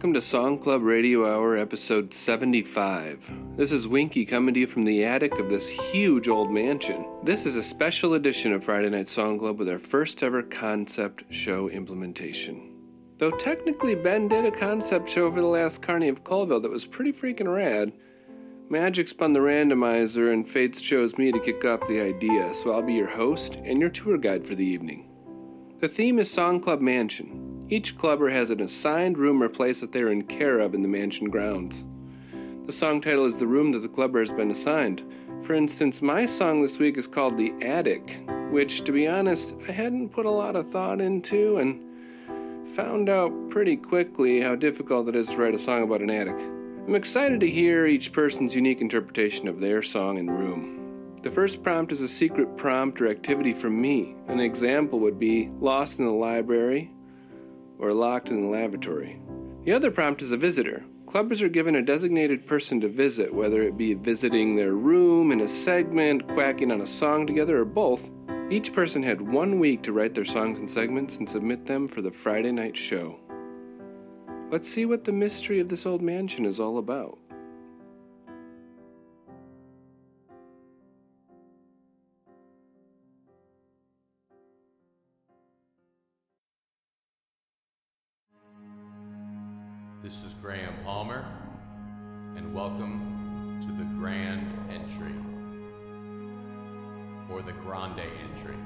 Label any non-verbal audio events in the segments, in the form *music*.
Welcome to Song Club Radio Hour, episode 75. This is Winky coming to you from the attic of this huge old mansion. This is a special edition of Friday Night Song Club with our first ever concept show implementation. Though technically Ben did a concept show for the last Carney of Colville that was pretty freaking rad, Magic spun the randomizer and Fates chose me to kick off the idea, so I'll be your host and your tour guide for the evening. The theme is Song Club Mansion. Each clubber has an assigned room or place that they are in care of in the mansion grounds. The song title is the room that the clubber has been assigned. For instance, my song this week is called The Attic, which, to be honest, I hadn't put a lot of thought into and found out pretty quickly how difficult it is to write a song about an attic. I'm excited to hear each person's unique interpretation of their song and room. The first prompt is a secret prompt or activity from me. An example would be lost in the library or locked in the lavatory. The other prompt is a visitor. Clubbers are given a designated person to visit, whether it be visiting their room in a segment, quacking on a song together, or both. Each person had one week to write their songs and segments and submit them for the Friday night show. Let's see what the mystery of this old mansion is all about. This is Graham Palmer, and welcome to the Grand Entry, or the Grande Entry.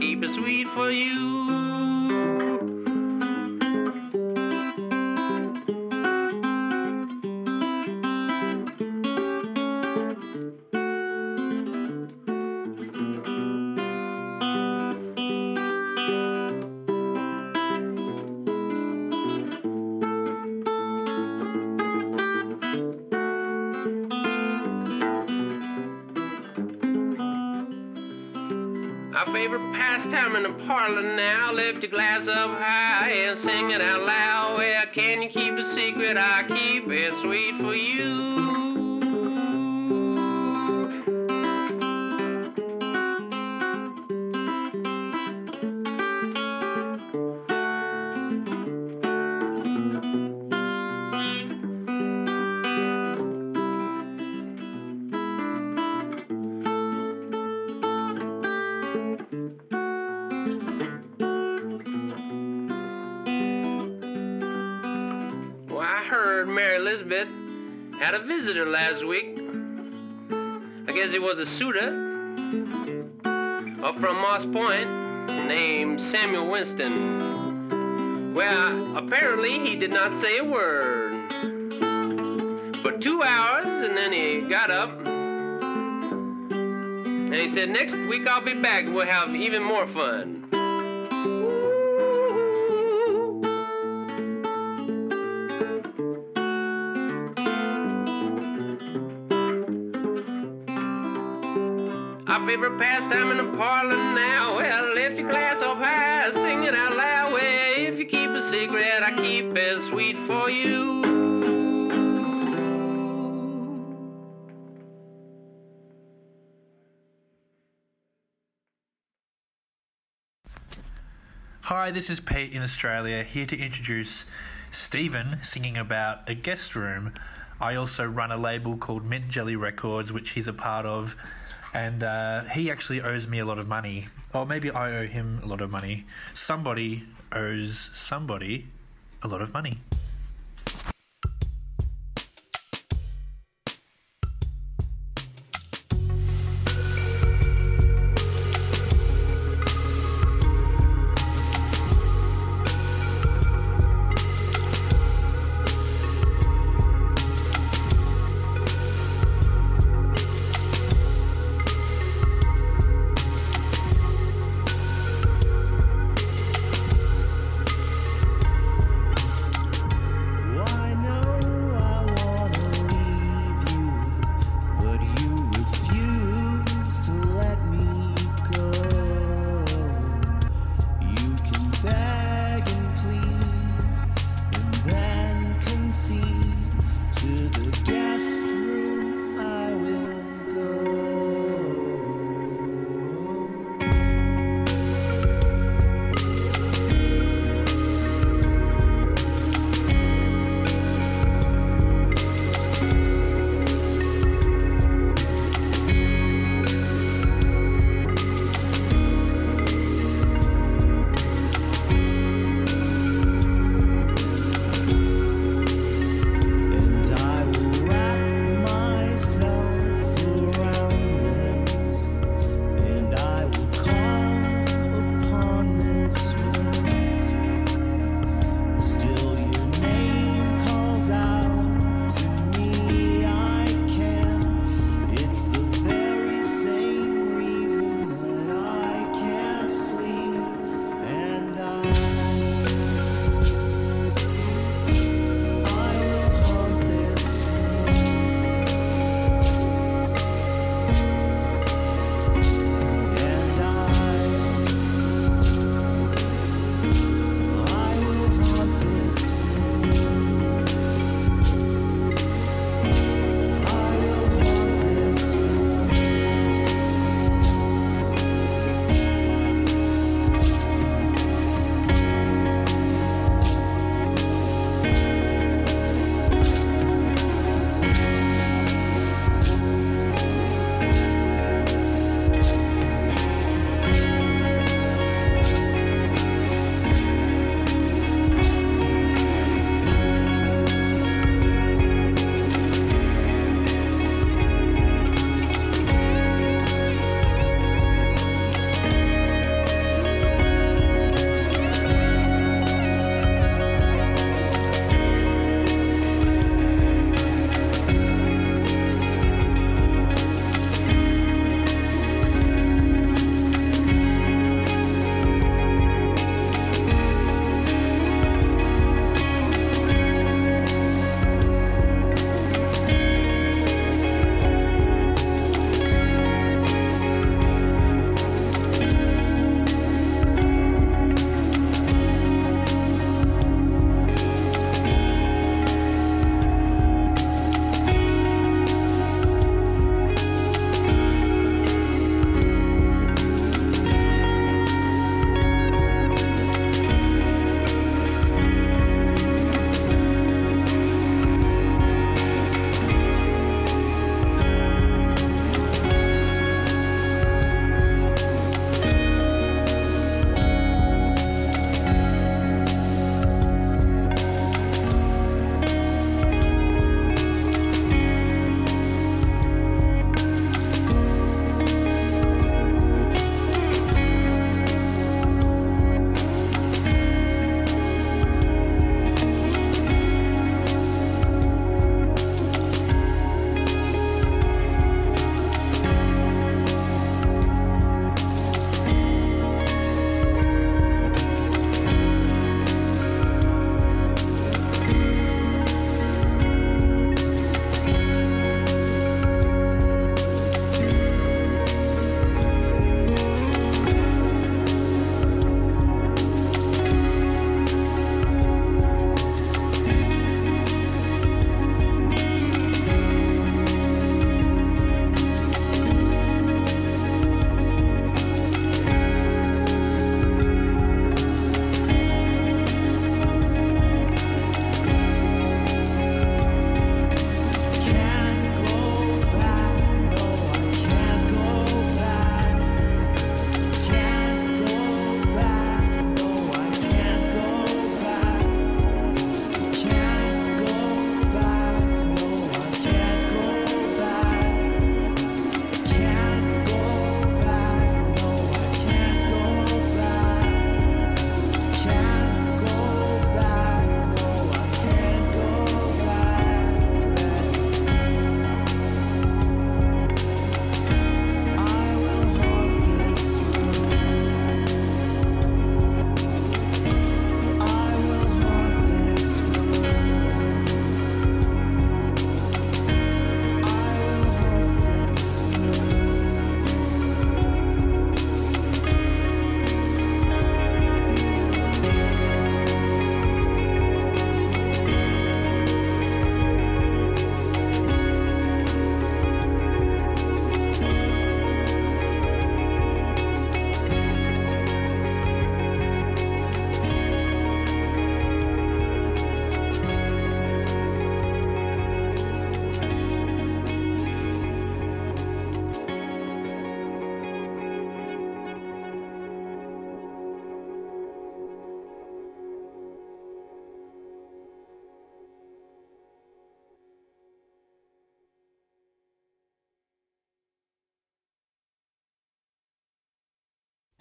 Keep it sweet for you. Can you keep a secret? I keep it sweet for you. Was a suitor up from Moss Point named Samuel Winston. Well, apparently he did not say a word for two hours and then he got up and he said, Next week I'll be back. We'll have even more fun. Favorite pastime in the parlor now. Well, lift your glass up high, sing it out loud. Well, if you keep a secret, I keep it sweet for you. Hi, this is Pete in Australia, here to introduce Stephen singing about a guest room. I also run a label called Mint Jelly Records, which he's a part of, and uh, he actually owes me a lot of money. Or maybe I owe him a lot of money. Somebody owes somebody a lot of money.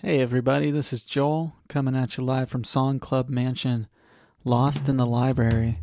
Hey, everybody, this is Joel coming at you live from Song Club Mansion, Lost in the Library.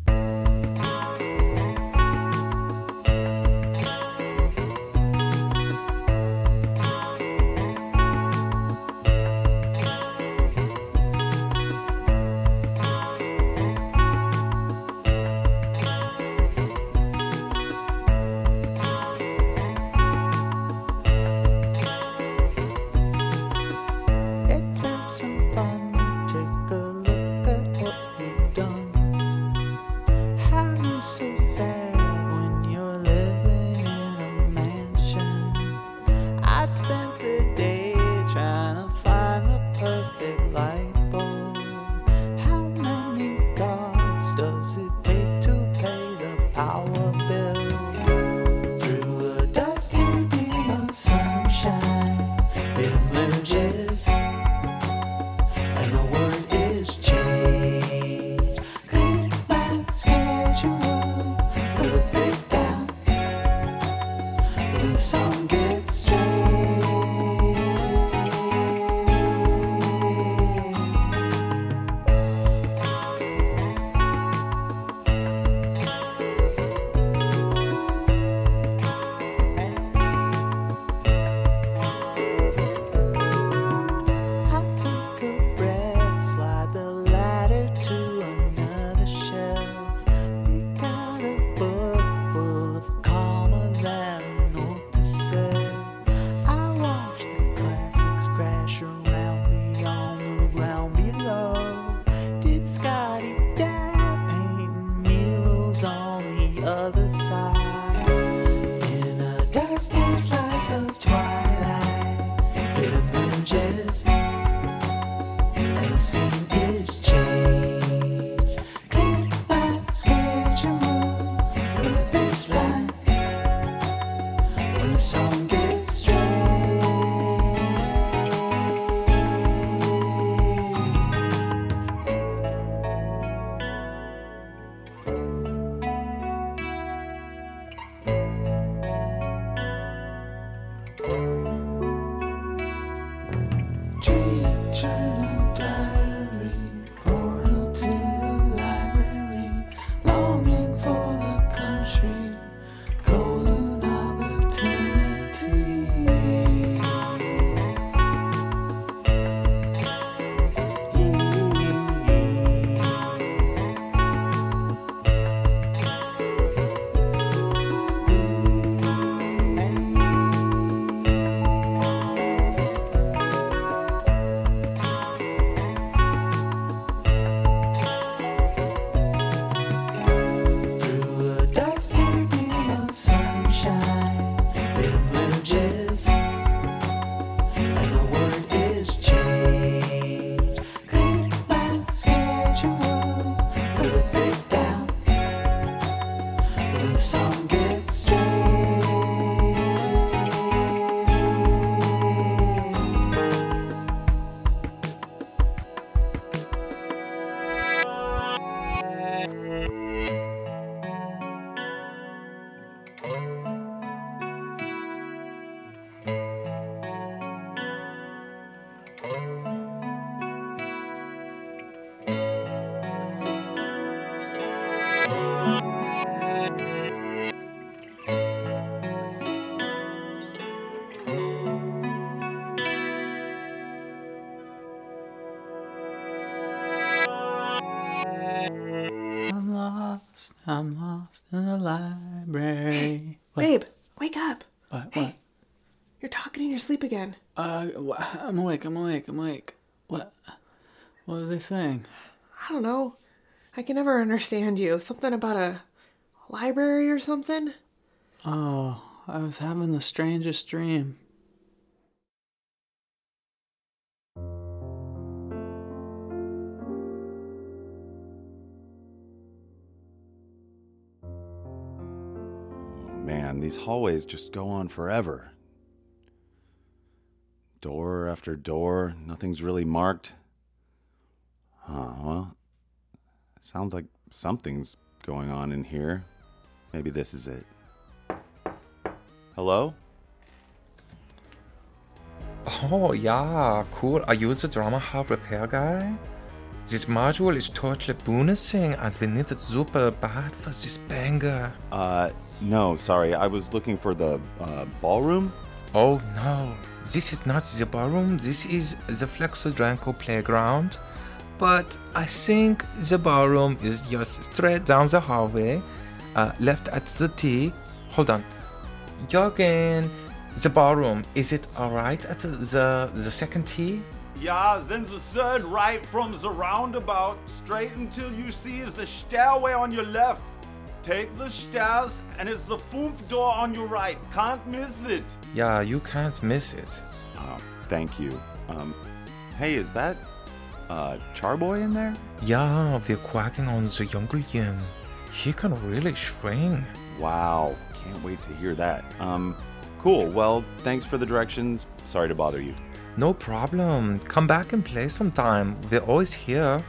In the library. What? Babe, wake up. What? Hey. What? You're talking in your sleep again. Uh, I'm awake. I'm awake. I'm awake. What? What was they saying? I don't know. I can never understand you. Something about a library or something? Oh, I was having the strangest dream. Man, these hallways just go on forever. Door after door, nothing's really marked. Huh, well, sounds like something's going on in here. Maybe this is it. Hello? Oh, yeah, cool. Are you the drama hub repair guy? This module is totally bonusing and we need it super bad for this banger. Uh, no, sorry. I was looking for the uh, ballroom. Oh no, this is not the ballroom, this is the Flexo Dranko playground. But I think the ballroom is just straight down the hallway, uh, left at the T. Hold on. Jorgen, the ballroom, is it alright at the, the, the second T? Yeah, then the third right from the roundabout, straight until you see the stairway on your left. Take the stairs, and it's the foof door on your right. Can't miss it. Yeah, you can't miss it. Oh, thank you. Um, hey, is that uh Charboy in there? Yeah, we're quacking on the jungle gym. He can really swing. Wow, can't wait to hear that. Um, cool. Well, thanks for the directions. Sorry to bother you. No problem. Come back and play sometime. We're always here.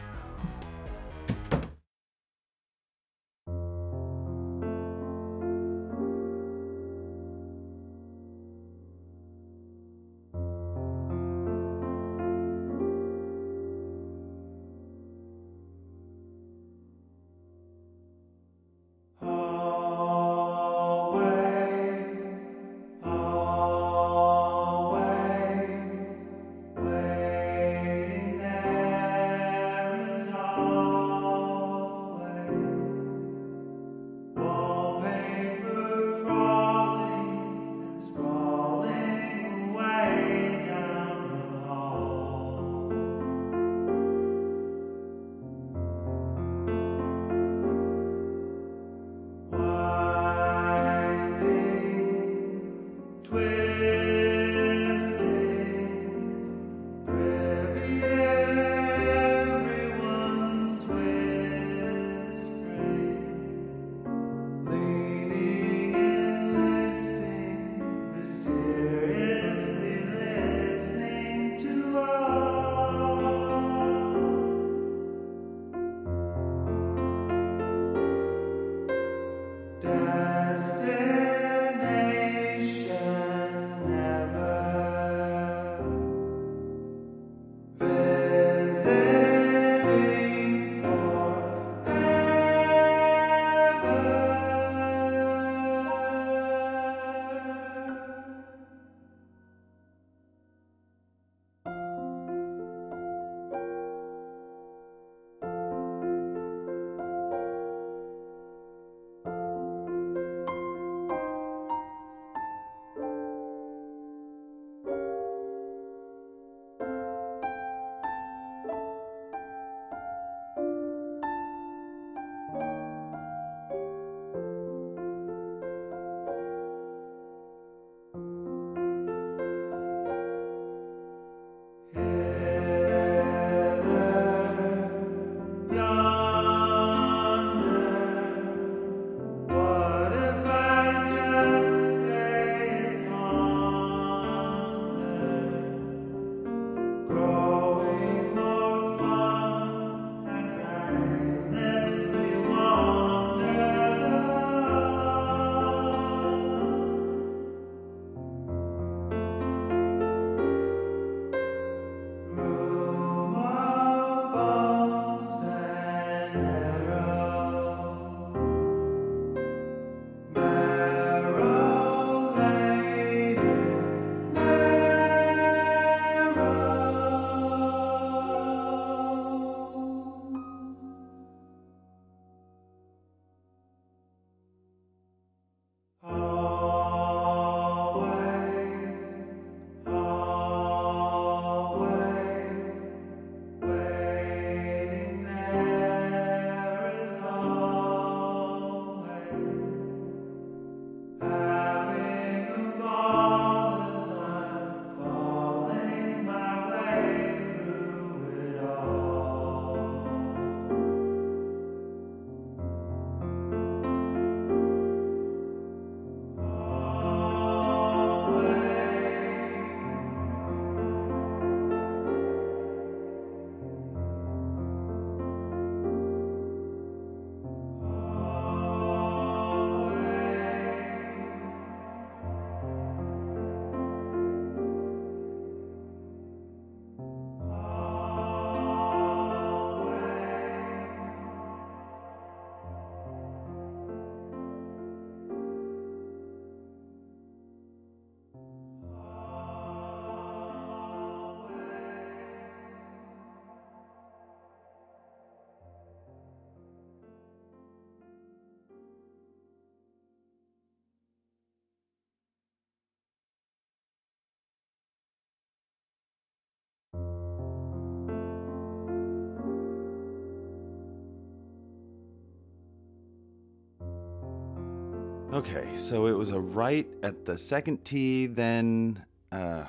Okay, so it was a right at the second tee, then uh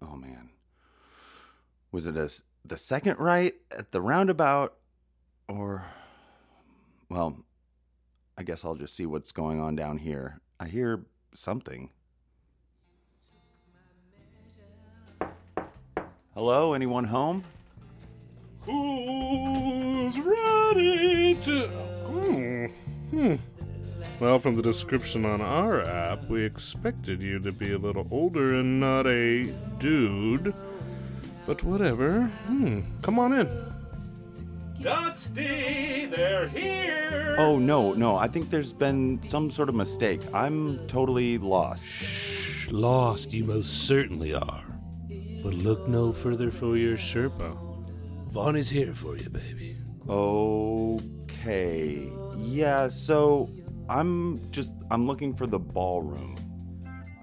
oh man. Was it a the second right at the roundabout or well, I guess I'll just see what's going on down here. I hear something. Hello, anyone home? Who's ready to. Hmm. Hmm. Well, from the description on our app, we expected you to be a little older and not a dude. But whatever. Hmm. Come on in. Dusty, they're here. Oh no, no, I think there's been some sort of mistake. I'm totally lost. Lost, you most certainly are. But look no further for your Sherpa. Vaughn is here for you, baby. Okay. Yeah, so I'm just I'm looking for the ballroom.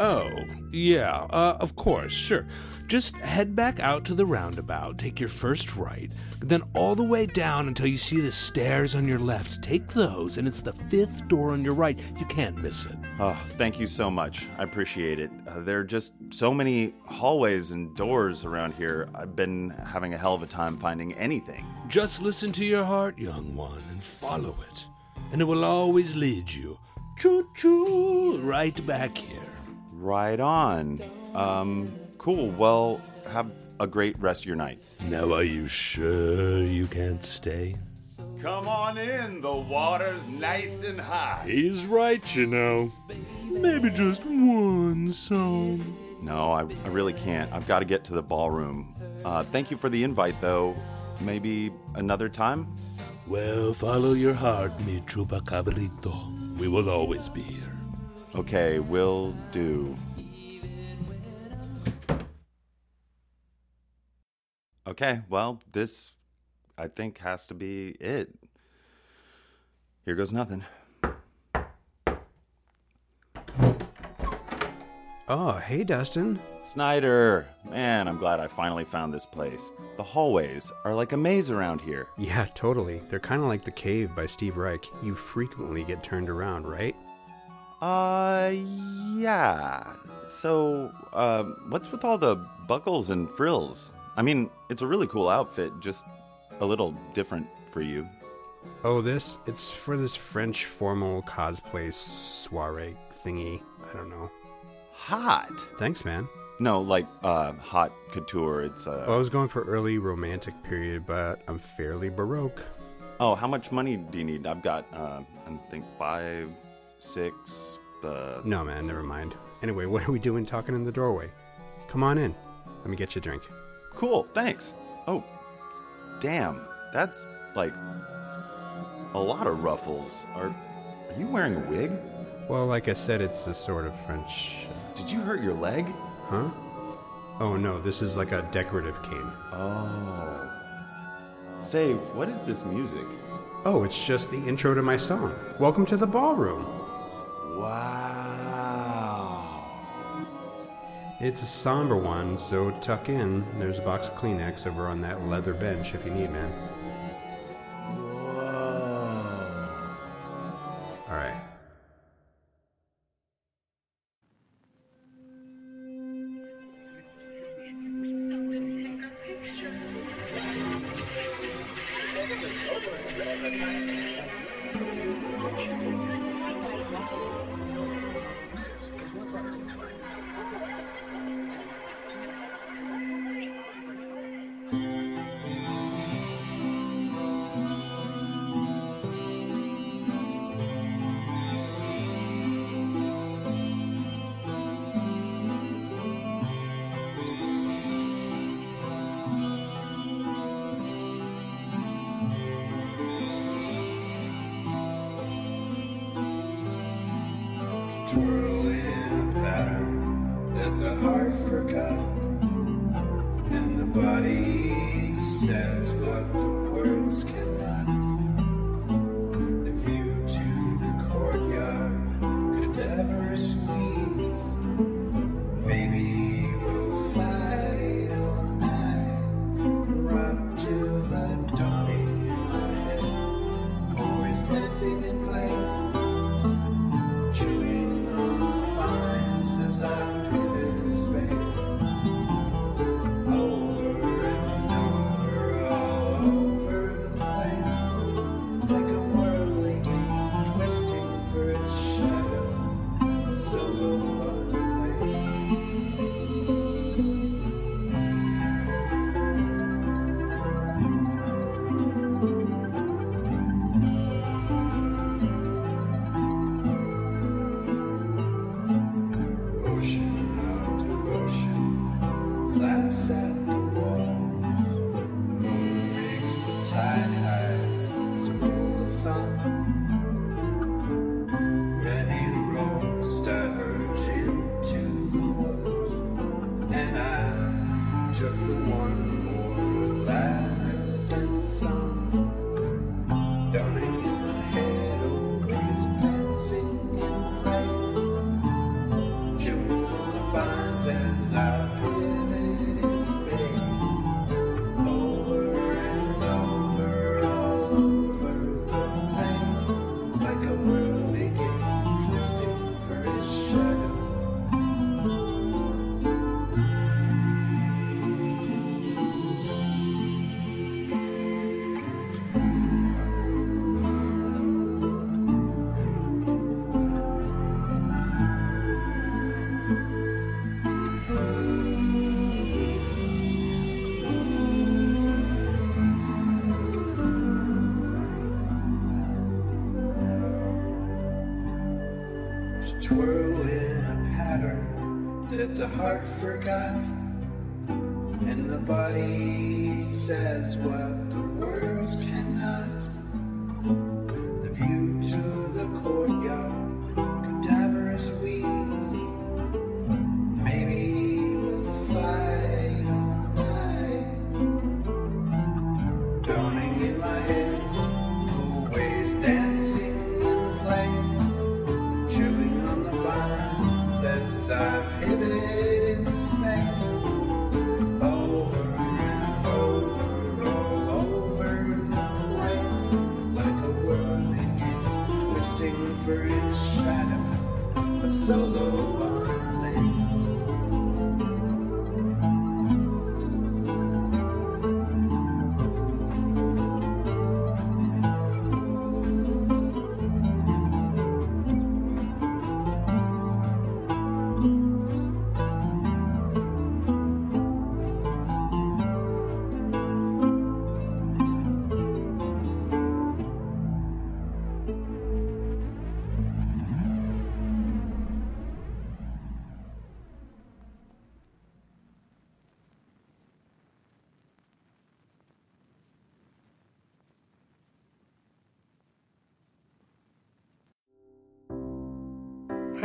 Oh, yeah, uh, of course, sure. Just head back out to the roundabout, take your first right, then all the way down until you see the stairs on your left. Take those, and it's the fifth door on your right. You can't miss it. Oh, thank you so much. I appreciate it. Uh, there are just so many hallways and doors around here. I've been having a hell of a time finding anything. Just listen to your heart, young one, and follow it, and it will always lead you. Choo choo, right back here. Right on. Um, cool. Well, have a great rest of your night. Now, are you sure you can't stay? Come on in, the water's nice and high. He's right, you know. Maybe just one song. No, I, I really can't. I've got to get to the ballroom. Uh, thank you for the invite, though. Maybe another time? Well, follow your heart, mi chupacabrito. We will always be here. Okay, will do. Okay, well, this I think has to be it. Here goes nothing. Oh, hey, Dustin. Snyder! Man, I'm glad I finally found this place. The hallways are like a maze around here. Yeah, totally. They're kind of like The Cave by Steve Reich. You frequently get turned around, right? Uh, yeah. So, uh, what's with all the buckles and frills? I mean, it's a really cool outfit, just a little different for you. Oh, this? It's for this French formal cosplay soiree thingy. I don't know. Hot. Thanks, man. No, like uh, hot couture. It's uh. Well, I was going for early romantic period, but I'm fairly baroque. Oh, how much money do you need? I've got, uh, I think five, six. Uh, No, man, never mind. Anyway, what are we doing talking in the doorway? Come on in. Let me get you a drink. Cool, thanks. Oh, damn, that's like a lot of ruffles. Are are you wearing a wig? Well, like I said, it's a sort of French. Did you hurt your leg? Huh? Oh no, this is like a decorative cane. Oh. Say, what is this music? Oh, it's just the intro to my song. Welcome to the ballroom. Wow. It's a somber one, so tuck in. There's a box of Kleenex over on that leather bench if you need, man.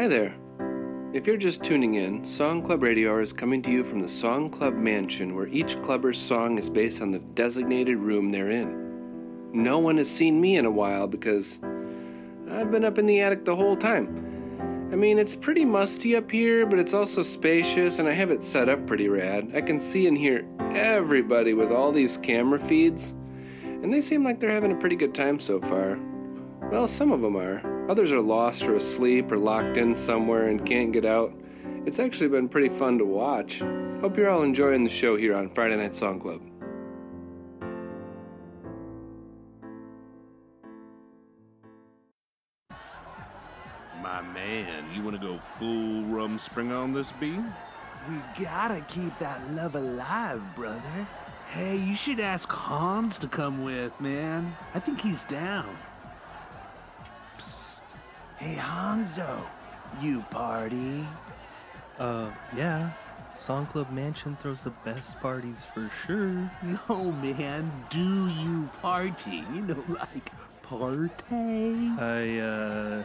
Hi there. If you're just tuning in, Song Club Radio is coming to you from the Song Club Mansion, where each clubber's song is based on the designated room they're in. No one has seen me in a while because I've been up in the attic the whole time. I mean, it's pretty musty up here, but it's also spacious, and I have it set up pretty rad. I can see and hear everybody with all these camera feeds, and they seem like they're having a pretty good time so far. Well, some of them are. Others are lost or asleep or locked in somewhere and can't get out. It's actually been pretty fun to watch. Hope you're all enjoying the show here on Friday Night Song Club. My man, you want to go full rum spring on this bean? We gotta keep that love alive, brother. Hey, you should ask Hans to come with, man. I think he's down. Psst. Hey, Hanzo, you party? Uh, yeah. Song Club Mansion throws the best parties for sure. *laughs* No, man. Do you party? You know, like party? I, uh,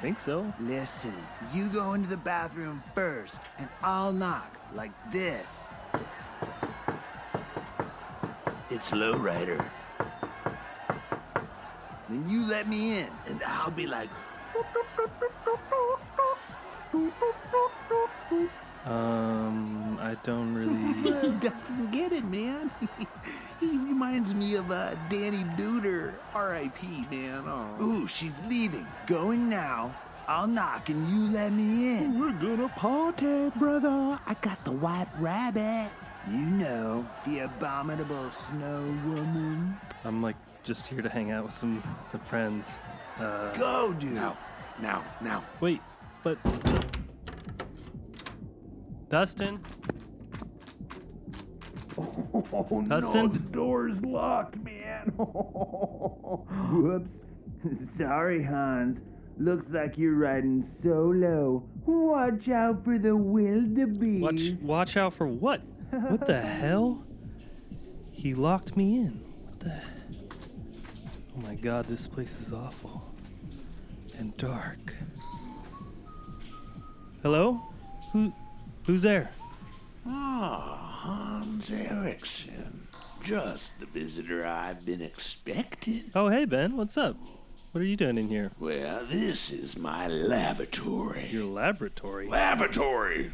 think so. Listen, you go into the bathroom first, and I'll knock like this. It's Lowrider. Then you let me in, and I'll be like, Um, I don't really. *laughs* he doesn't get it, man. *laughs* he reminds me of uh, Danny Duder, R.I.P. Man. Oh. Ooh, she's leaving. Going now. I'll knock and you let me in. We're gonna party, brother. I got the white rabbit. You know, the abominable snow woman. I'm like just here to hang out with some some friends. Uh, Go, dude. Now, now, now. Wait, but Dustin. Oh, Dustin? no, the door's locked, man. *laughs* Whoops. *laughs* Sorry, Hans. Looks like you're riding solo. Watch out for the wildebeest. Watch watch out for what? What the *laughs* hell? He locked me in. What the? Oh my god, this place is awful. And dark. Hello? Who who's there? Ah, Hans Erickson. Just the visitor I've been expecting. Oh, hey Ben, what's up? What are you doing in here? Well, this is my lavatory. Your laboratory? Lavatory!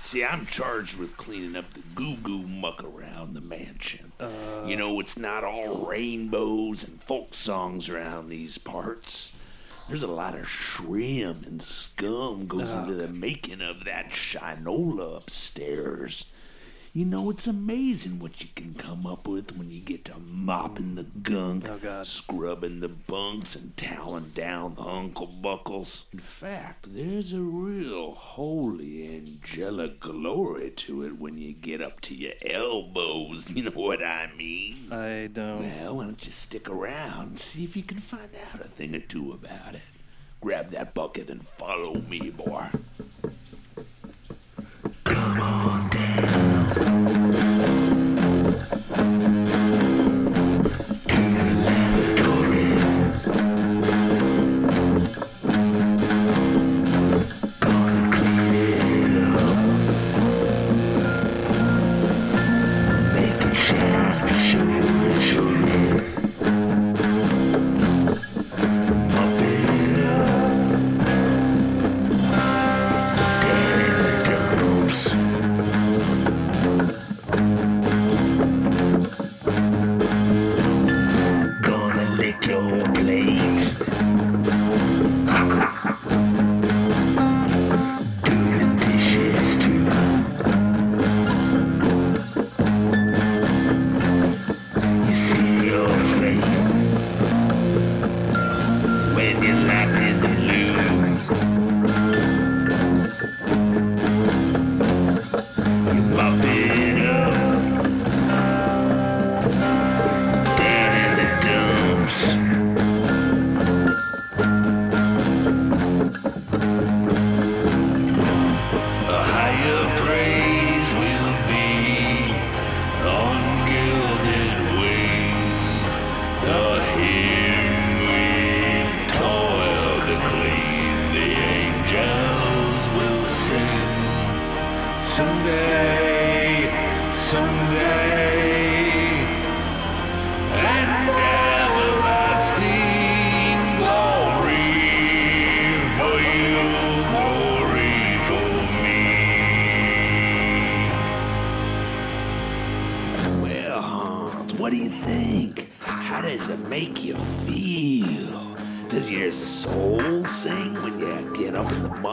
See, I'm charged with cleaning up the goo goo muck around the mansion. Uh, you know, it's not all rainbows and folk songs around these parts. There's a lot of shrimp and scum goes into the making of that shinola upstairs. You know, it's amazing what you can come up with when you get to mopping the gunk, oh, scrubbing the bunks, and toweling down the uncle buckles. In fact, there's a real holy angelic glory to it when you get up to your elbows. You know what I mean? I don't. Well, why don't you stick around and see if you can find out a thing or two about it? Grab that bucket and follow me, boy. Come on Gonna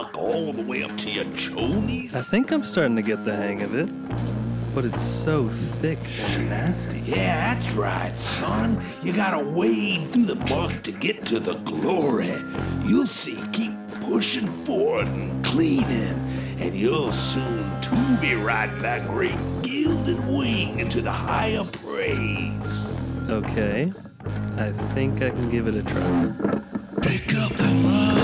up in the muck all the way up to your chonies? I think I'm starting to get the hang of it. But it's so thick and nasty. Yeah, that's right, son. You gotta wade through the muck to get to the glory. You'll see. Keep pushing forward and cleaning, and you'll soon too be riding that great gilded wing into the higher praise. Okay. I think I can give it a try. Pick up the mud.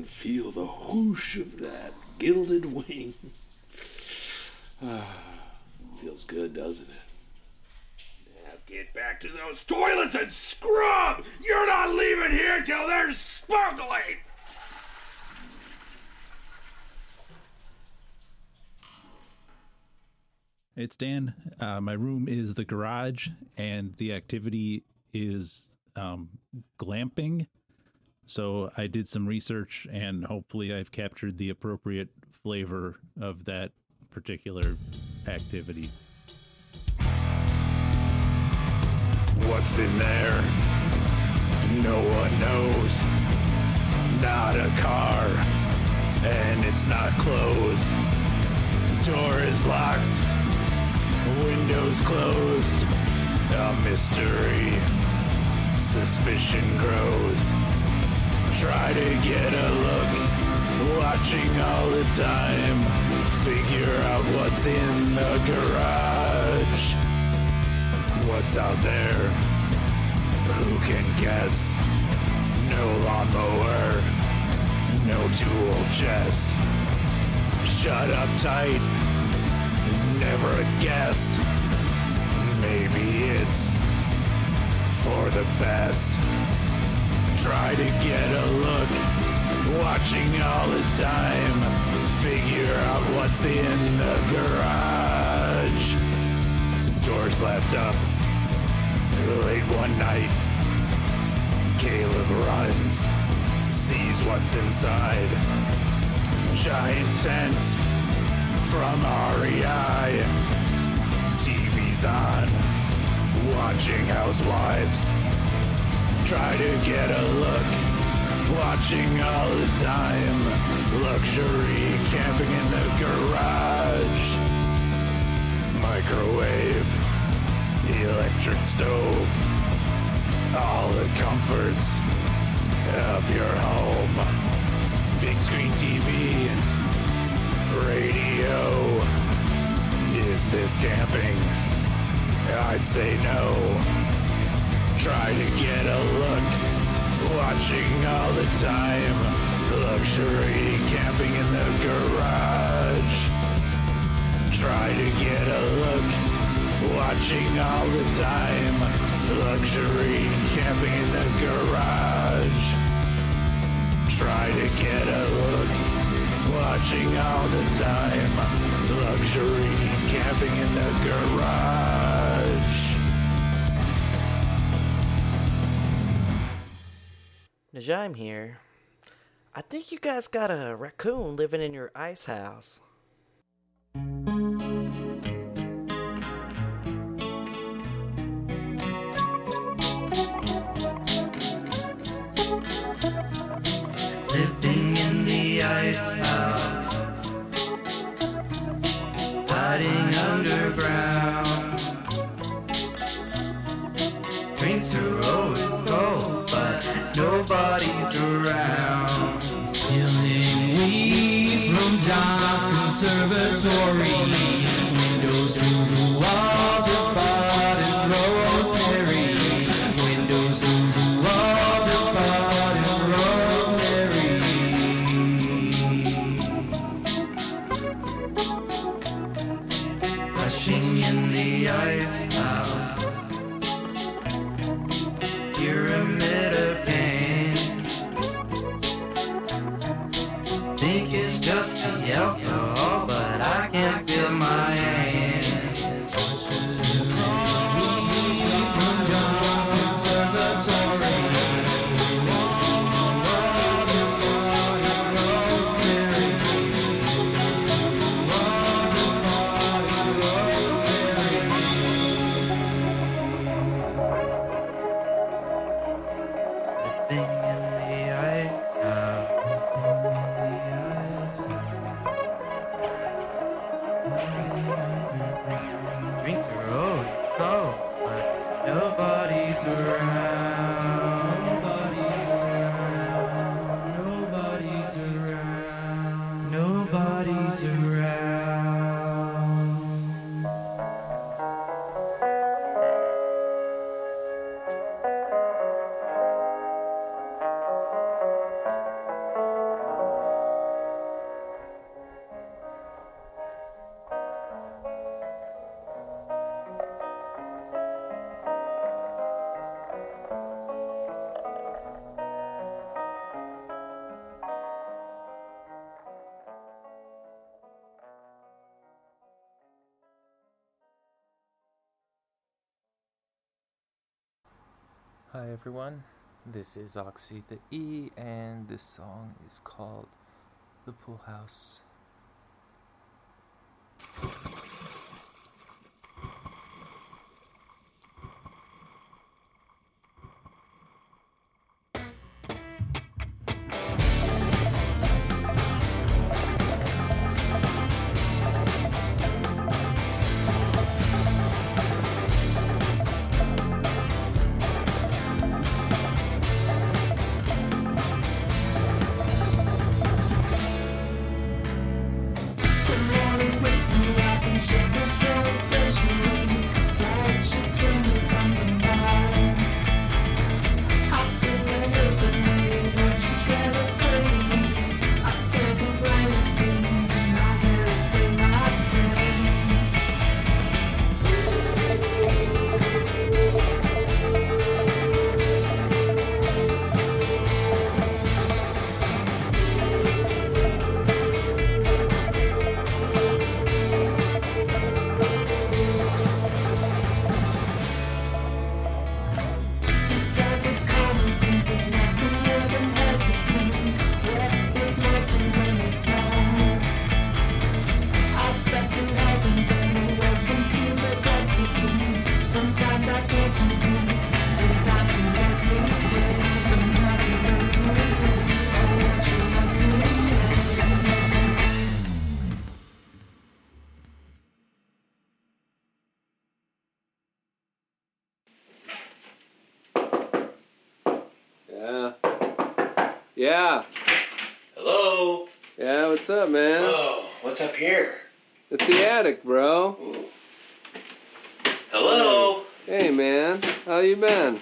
Can feel the whoosh of that gilded wing. Ah, *sighs* feels good, doesn't it? Now get back to those toilets and scrub! You're not leaving here till they're sparkling! It's Dan. Uh, my room is the garage, and the activity is um, glamping. So I did some research, and hopefully, I've captured the appropriate flavor of that particular activity. What's in there? No one knows. Not a car, and it's not closed. Door is locked, windows closed. A mystery, suspicion grows. Try to get a look, watching all the time. Figure out what's in the garage. What's out there? Who can guess? No lawnmower, no tool chest. Shut up tight, never a guest. Maybe it's for the best. Try to get a look, watching all the time. Figure out what's in the garage. Doors left up. Late one night, Caleb runs, sees what's inside. Giant tent from REI. TV's on, watching housewives. Try to get a look, watching all the time. Luxury camping in the garage. Microwave, electric stove, all the comforts of your home. Big screen TV, radio. Is this camping? I'd say no. Try to get a look, watching all the time. Luxury camping in the garage. Try to get a look, watching all the time. Luxury camping in the garage. Try to get a look, watching all the time. Luxury camping in the garage. Najim here. I think you guys got a raccoon living in your ice house. Living in the ice house, hiding underground. Conservatory. Hi everyone, this is Oxy the E, and this song is called The Pool House. What's up, man? Oh, what's up here? It's the attic, bro. Hello. Hey, man. How you been?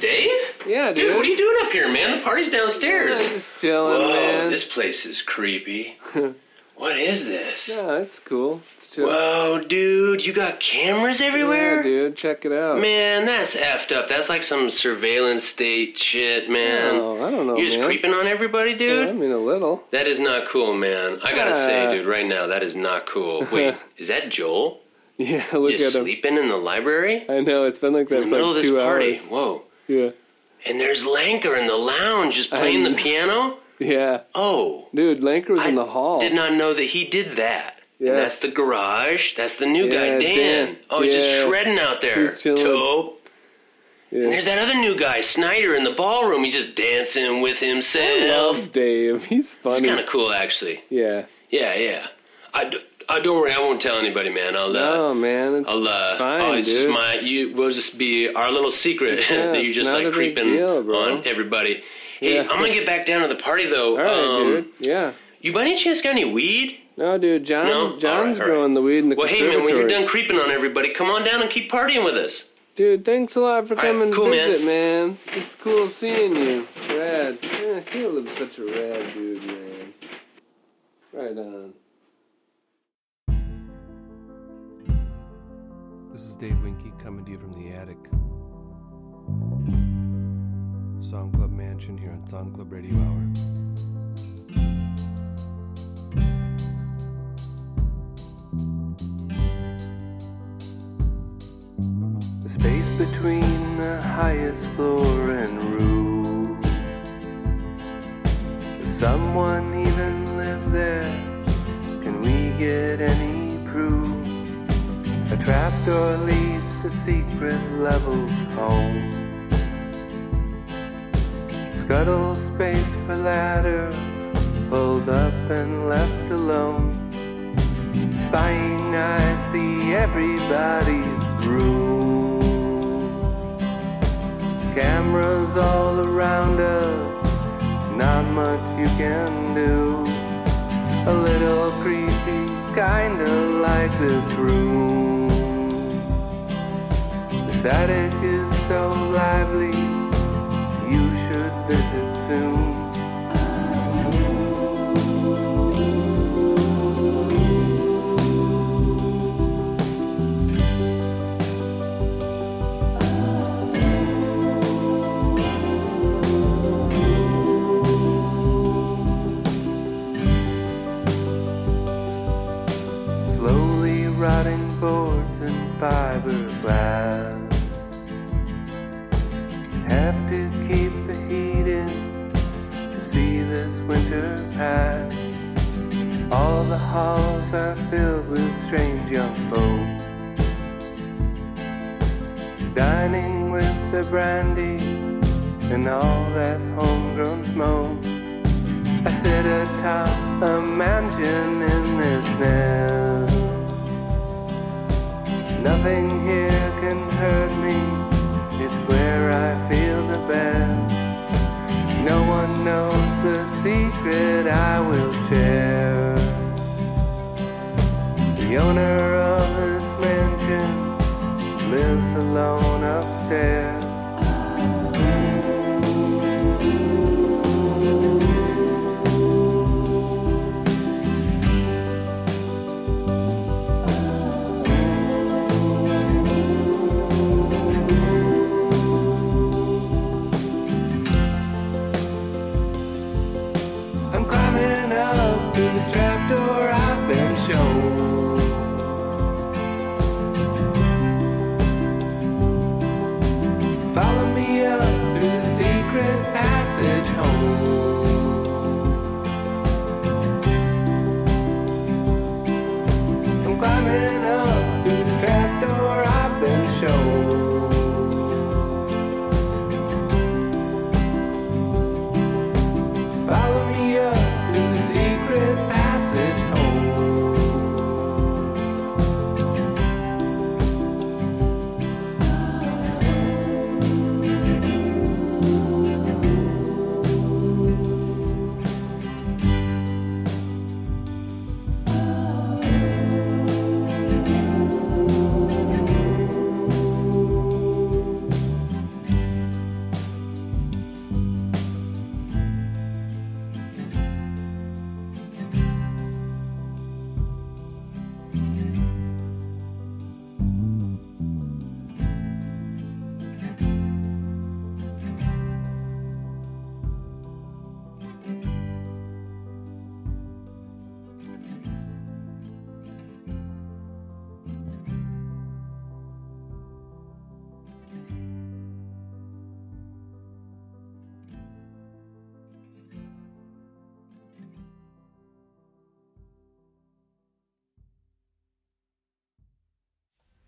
Dave? Yeah, dude. Dude, what are you doing up here, man? The party's downstairs. Yeah, just chilling, Whoa, man. this place is creepy. *laughs* what is this? Yeah, it's cool. Whoa, dude, you got cameras everywhere? Yeah, dude. Check it out. Man, that's effed up. That's like some surveillance state shit, man. Oh, I don't know, You're just man. creeping on everybody, dude? I mean, a little. That is not cool, man. I gotta Ah. say, dude, right now, that is not cool. Wait, *laughs* is that Joel? Yeah, look Just at him. sleeping in the library? I know. It's been like that In the for middle like of this party. hours. Whoa. Yeah. And there's Lanker in the lounge just playing the piano? Yeah. Oh. Dude, Lanker was in the hall. Did not know that he did that. Yeah. And that's the garage. That's the new Yeah, guy, Dan. Dan. Oh, he's Yeah. just shredding out there. He's chilling. Yeah. And there's that other new guy, Snyder, in the ballroom. He's just dancing with himself. I love Dave. He's It's funny. kind of cool, actually. Yeah. Yeah, yeah. I, don't worry. I won't tell anybody, man. I'll. Uh, No, man. It's, I'll. Uh, it's fine, oh, it's dude. just my. You will just be our little secret *laughs* that you're just like creeping deal, on everybody. Hey. I'm gonna get back down to the party though. All right, um, dude. Yeah. You by any chance got any weed? No, dude. John. No? John's right, all right. growing the weed in the Well, hey man, when you're done creeping on everybody, come on down and keep partying with us. Dude, thanks a lot for All right, coming cool, to man. visit, man. It's cool seeing you. Rad. Yeah, Caleb's such a rad dude, man. Right on. This is Dave Winky coming to you from the attic. Song Club Mansion here on Song Club Radio Hour. Space between the highest floor and roof. Does someone even live there? Can we get any proof? A trapdoor leads to secret levels home. Scuttle space for ladders, pulled up and left alone. Spying I see everybody's room. Cameras all around us, not much you can do. A little creepy, kinda like this room. This attic is so lively, you should visit soon. Fiberglass. Have to keep the heat in to see this winter pass. All the halls are filled with strange young folk. Dining with the brandy and all that homegrown smoke. I sit atop a mansion in this nest. Nothing here can hurt me, it's where I feel the best. No one knows the secret I will share. The owner of this mansion lives alone upstairs.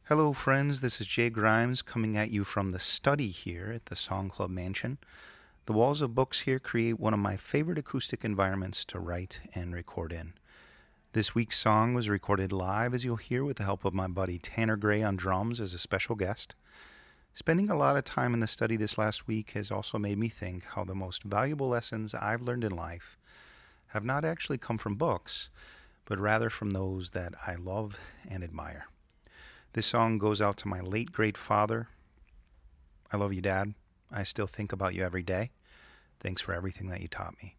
Hello, friends. This is Jay Grimes coming at you from the study here at the Song Club Mansion. The walls of books here create one of my favorite acoustic environments to write and record in. This week's song was recorded live, as you'll hear, with the help of my buddy Tanner Gray on drums as a special guest. Spending a lot of time in the study this last week has also made me think how the most valuable lessons I've learned in life have not actually come from books, but rather from those that I love and admire. This song goes out to my late great father. I love you, Dad. I still think about you every day. Thanks for everything that you taught me.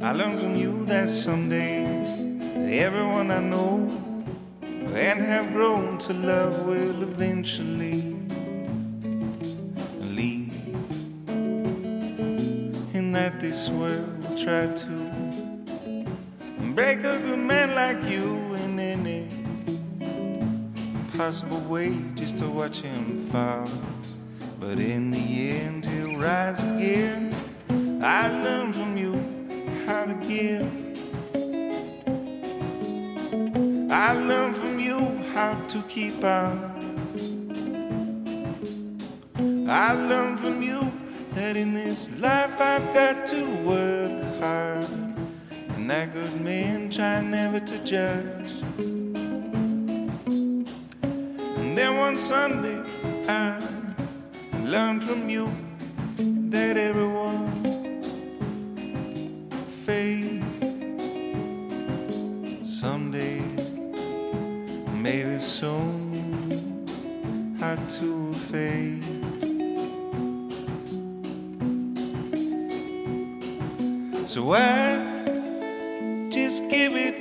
I learned from you that someday everyone I know and have grown to love will eventually this world will try to break a good man like you in any possible way just to watch him fall. But in the end, he'll rise again. I learned from you how to give. I learned from you how to keep out. I learned from you that in this life I've got to work hard. And that good men try never to judge. And then one Sunday I learned from you that everyone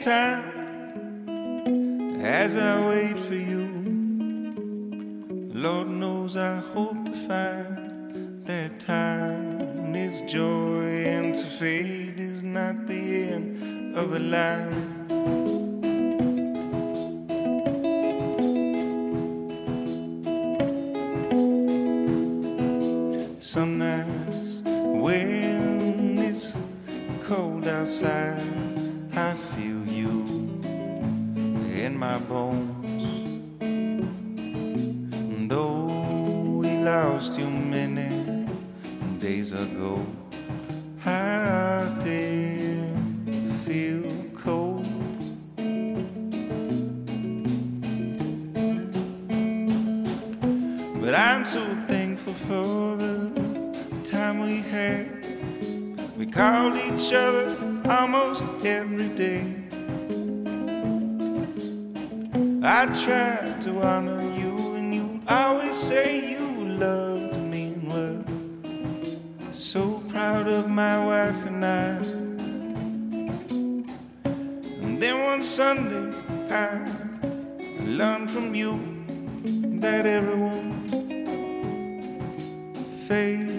time as I wait for you. Lord knows I hope to find that time is joy, and to fade is not the end of the line. We called each other almost every day. I tried to honor you, and you always say you loved me and were so proud of my wife and I. And then one Sunday, I learned from you that everyone fades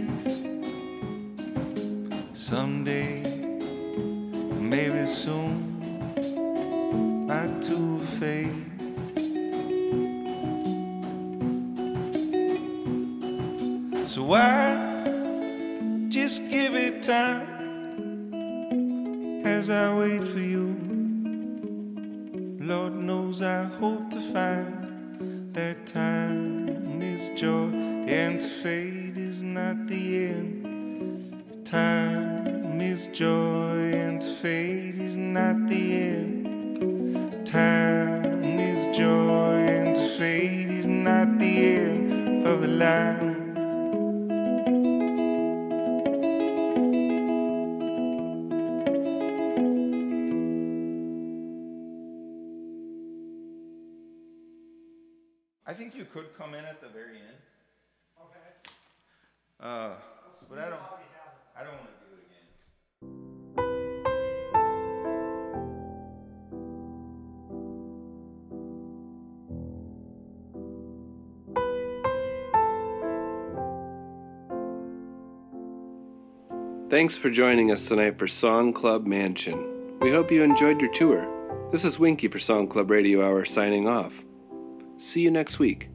Thanks for joining us tonight for Song Club Mansion. We hope you enjoyed your tour. This is Winky for Song Club Radio Hour signing off. See you next week.